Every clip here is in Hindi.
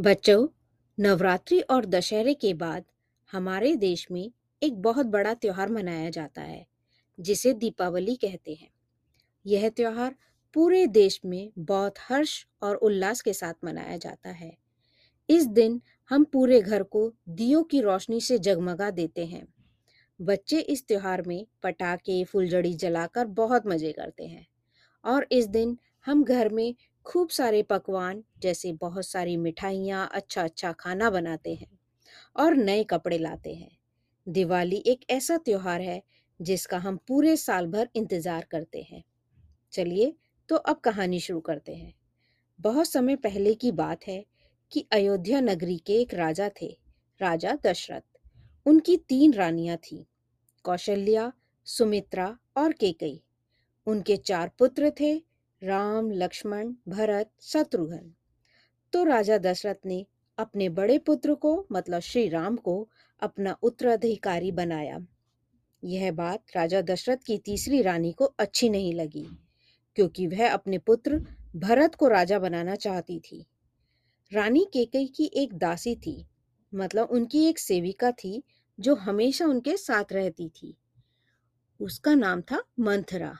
बच्चों, नवरात्रि और दशहरे के बाद हमारे देश में एक बहुत बड़ा त्योहार मनाया जाता है, जिसे दीपावली कहते हैं। यह त्योहार पूरे देश में बहुत हर्ष और उल्लास के साथ मनाया जाता है। इस दिन हम पूरे घर को दियों की रोशनी से जगमगा देते हैं। बच्चे इस त्योहार में पटाखे, फुलझड़ी जलाकर बहुत मज़े करते हैं और इस दिन हम घर में खूब सारे पकवान, जैसे बहुत सारी मिठाइयाँ अच्छा अच्छा खाना बनाते हैं और नए कपड़े लाते हैं। दिवाली एक ऐसा त्योहार है, जिसका हम पूरे साल भर इंतज़ार करते हैं। चलिए तो अब कहानी शुरू करते हैं। बहुत समय पहले की बात है कि अयोध्या नगरी के एक राजा थे, राजा दशरथ। उनकी तीन रानियाँ थीं, कौशल्या, सुमित्रा और केकई। उनके चार पुत्र थे राम, लक्ष्मण, भरत, शत्रुघ्न। तो राजा दशरथ ने अपने बड़े पुत्र को मतलब श्री राम को, अपना उत्तराधिकारी बनाया। यह बात राजा दशरथ की तीसरी रानी को अच्छी नहीं लगी, क्योंकि वह अपने पुत्र भरत को राजा बनाना चाहती थी। रानी केकई की एक दासी थी मतलब उनकी एक सेविका थी, जो हमेशा उनके साथ रहती थी। उसका नाम था मंथरा।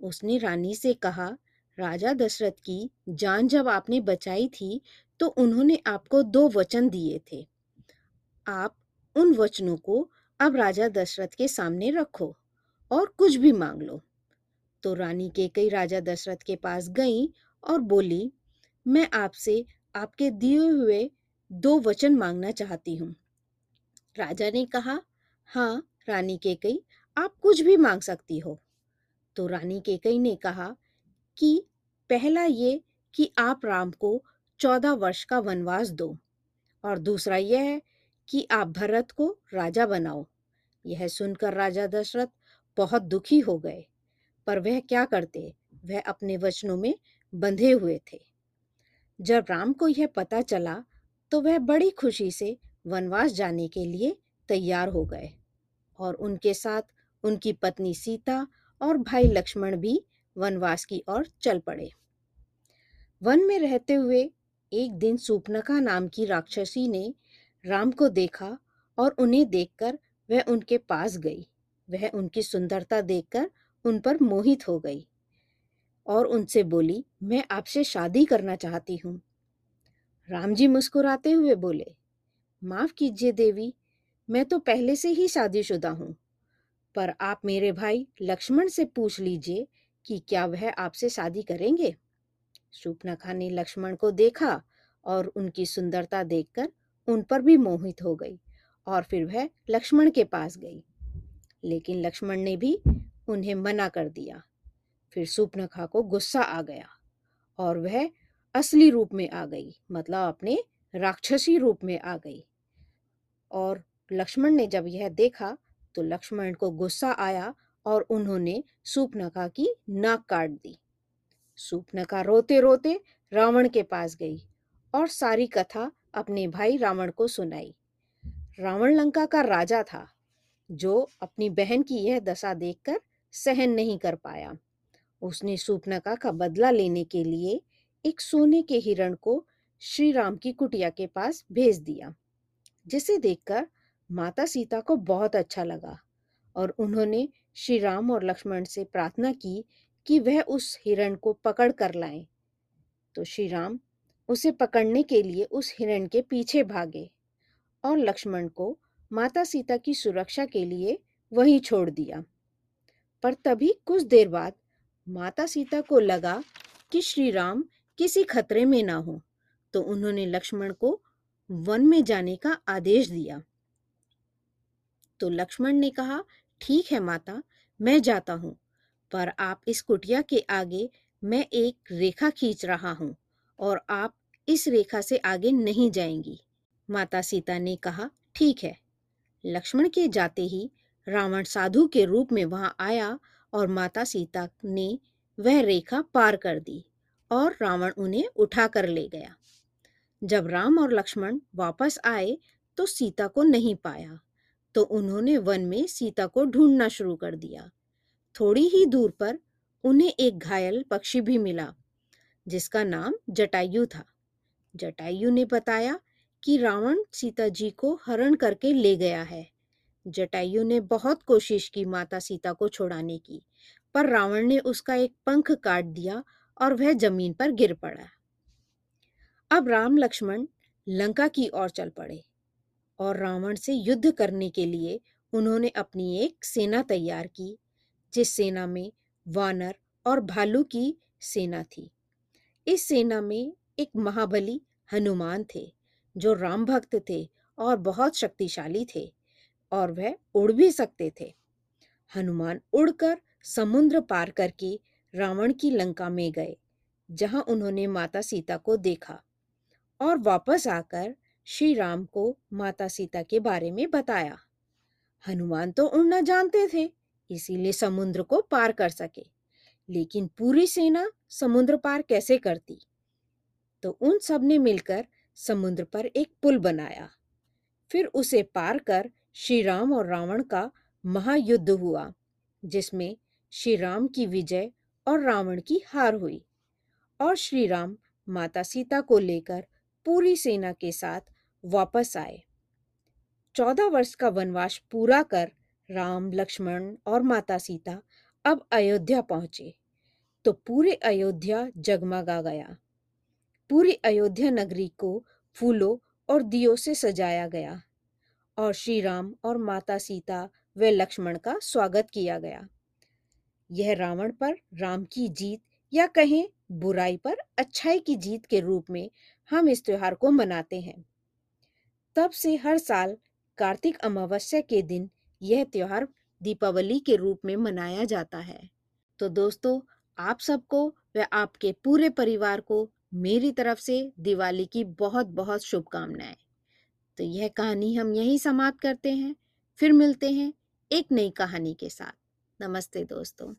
उसने रानी से कहा राजा दशरथ की जान जब आपने बचाई थी तो उन्होंने आपको दो वचन दिए थे। आप उन वचनों को अब राजा दशरथ के सामने रखो और कुछ भी मांग लो। तो रानी के कई राजा दशरथ के पास गई और बोली, मैं आपसे आपके दिए हुए दो वचन मांगना चाहती हूँ। राजा ने कहा हाँ रानी के कई, आप कुछ भी मांग सकती हो। तो रानी के कई ने कहा कि पहला ये कि आप राम को चौदह वर्ष का वनवास दो और दूसरा यह है कि आप भरत को राजा बनाओ। यह सुनकर राजा दशरथ बहुत दुखी हो गए, पर वह क्या करते? वह अपने वचनों में बंधे हुए थे। जब राम को यह पता चला तो वह बड़ी खुशी से वनवास जाने के लिए तैयार हो गए और उनके साथ उनकी पत्नी सीता और भाई लक्ष्मण भी वनवास की ओर चल पड़े। वन में रहते हुए एक दिन सूपनका नाम की राक्षसी ने राम को देखा और उन्हें देखकर वह उनके पास गई। वह उनकी सुंदरता देखकर उन पर मोहित हो गई और उनसे बोली, मैं आपसे शादी करना चाहती हूँ। राम जी मुस्कुराते हुए बोले, माफ़ कीजिए देवी, मैं तो पहले से ही शादीशुदा हूँ, पर आप मेरे भाई लक्ष्मण से पूछ लीजिए कि क्या वह आपसे शादी करेंगे? सूपनखा ने लक्ष्मण को देखा और उनकी सुंदरता देखकर उन पर भी मोहित हो गई और फिर वह लक्ष्मण के पास गई। लेकिन लक्ष्मण ने भी उन्हें मना कर दिया। फिर सूपनखा को गुस्सा आ गया और वह असली रूप में आ गई मतलब अपने राक्षसी रूप में आ गई। और लक्ष्मण ने जब यह देखा तो लक्ष्मण को गुस्सा आया और उन्होंने सूपनखा की नाक काट दी। सूपनखा रोते रोते रावण के पास गई और सारी कथा अपने भाई रावण को सुनाई। रावण लंका का राजा था, जो अपनी बहन की यह दशा देखकर सहन नहीं कर पाया। उसने सूपनका का बदला लेने के लिए एक सोने के हिरण को श्री राम की कुटिया के पास भेज दिया, जिसे देखकर माता सीता को बहुत अच्छा लगा और उन्होंने श्री राम और लक्ष्मण से प्रार्थना की कि वह उस हिरण को पकड़ कर लाए। तो श्री राम उसे पकड़ने के लिए उस हिरण के पीछे भागे और लक्ष्मण को माता सीता की सुरक्षा के लिए वहीं छोड़ दिया। पर तभी कुछ देर बाद माता सीता को लगा कि श्री राम किसी खतरे में ना हो तो उन्होंने लक्ष्मण को वन में जाने का आदेश दिया। तो लक्ष्मण ने कहा ठीक है माता, मैं जाता हूँ। पर आप इस कुटिया के आगे मैं एक रेखा खींच रहा हूँ और आप इस रेखा से आगे नहीं जाएँगी। माता सीता ने कहा, ठीक है। लक्ष्मण के जाते ही रावण साधु के रूप में वहाँ आया और माता सीता ने वह रेखा पार कर दी और रावण उन्हें उठा कर ले गया। जब राम और लक्ष्मण वापस आए तो सीता को नहीं पाया। तो उन्होंने वन में सीता को ढूंढना शुरू कर दिया। थोड़ी ही दूर पर उन्हें एक घायल पक्षी भी मिला, जिसका नाम जटायु था। जटायु ने बताया कि रावण सीता जी को हरण करके ले गया है। जटायु ने बहुत कोशिश की माता सीता को छुड़ाने की, पर रावण ने उसका एक पंख काट दिया और वह ज़मीन पर गिर पड़ा। अब राम लक्ष्मण लंका की ओर चल पड़े। और रावण से युद्ध करने के लिए उन्होंने अपनी एक सेना तैयार की, जिस सेना में वानर और भालू की सेना थी। इस सेना में एक महाबली हनुमान थे, जो राम भक्त थे और बहुत शक्तिशाली थे और वह उड़ भी सकते थे। हनुमान उड़कर समुद्र पार करके रावण की लंका में गए, जहाँ उन्होंने माता सीता को देखा और वापस आकर श्री राम को माता सीता के बारे में बताया। हनुमान तो उड़ना जानते थे, इसीलिए समुद्र को पार कर सके, लेकिन पूरी सेना समुद्र पार कैसे करती? तो उन सबने मिलकर समुद्र पर एक पुल बनाया। फिर उसे पार कर श्री राम और रावण का महायुद्ध हुआ, जिसमें श्री राम की विजय और रावण की हार हुई, और श्री राम माता सीता को लेकर पूरी सेना के साथ वापस आए। चौदह वर्ष का वनवास पूरा कर राम, लक्ष्मण और माता सीता अब अयोध्या पहुँचे तो पूरे अयोध्या जगमगा गया। पूरी अयोध्या नगरी को फूलों और दियों से सजाया गया और श्री राम और माता सीता व लक्ष्मण का स्वागत किया गया। यह रावण पर राम की जीत या कहें बुराई पर अच्छाई की जीत के रूप में हम इस त्योहार को मनाते हैं। तब से हर साल कार्तिक अमावस्या के दिन यह त्योहार दीपावली के रूप में मनाया जाता है। तो दोस्तों, आप सबको व आपके पूरे परिवार को मेरी तरफ़ से दिवाली की बहुत बहुत शुभकामनाएँ। तो यह कहानी हम यहीं समाप्त करते हैं। फिर मिलते हैं एक नई कहानी के साथ। नमस्ते दोस्तों।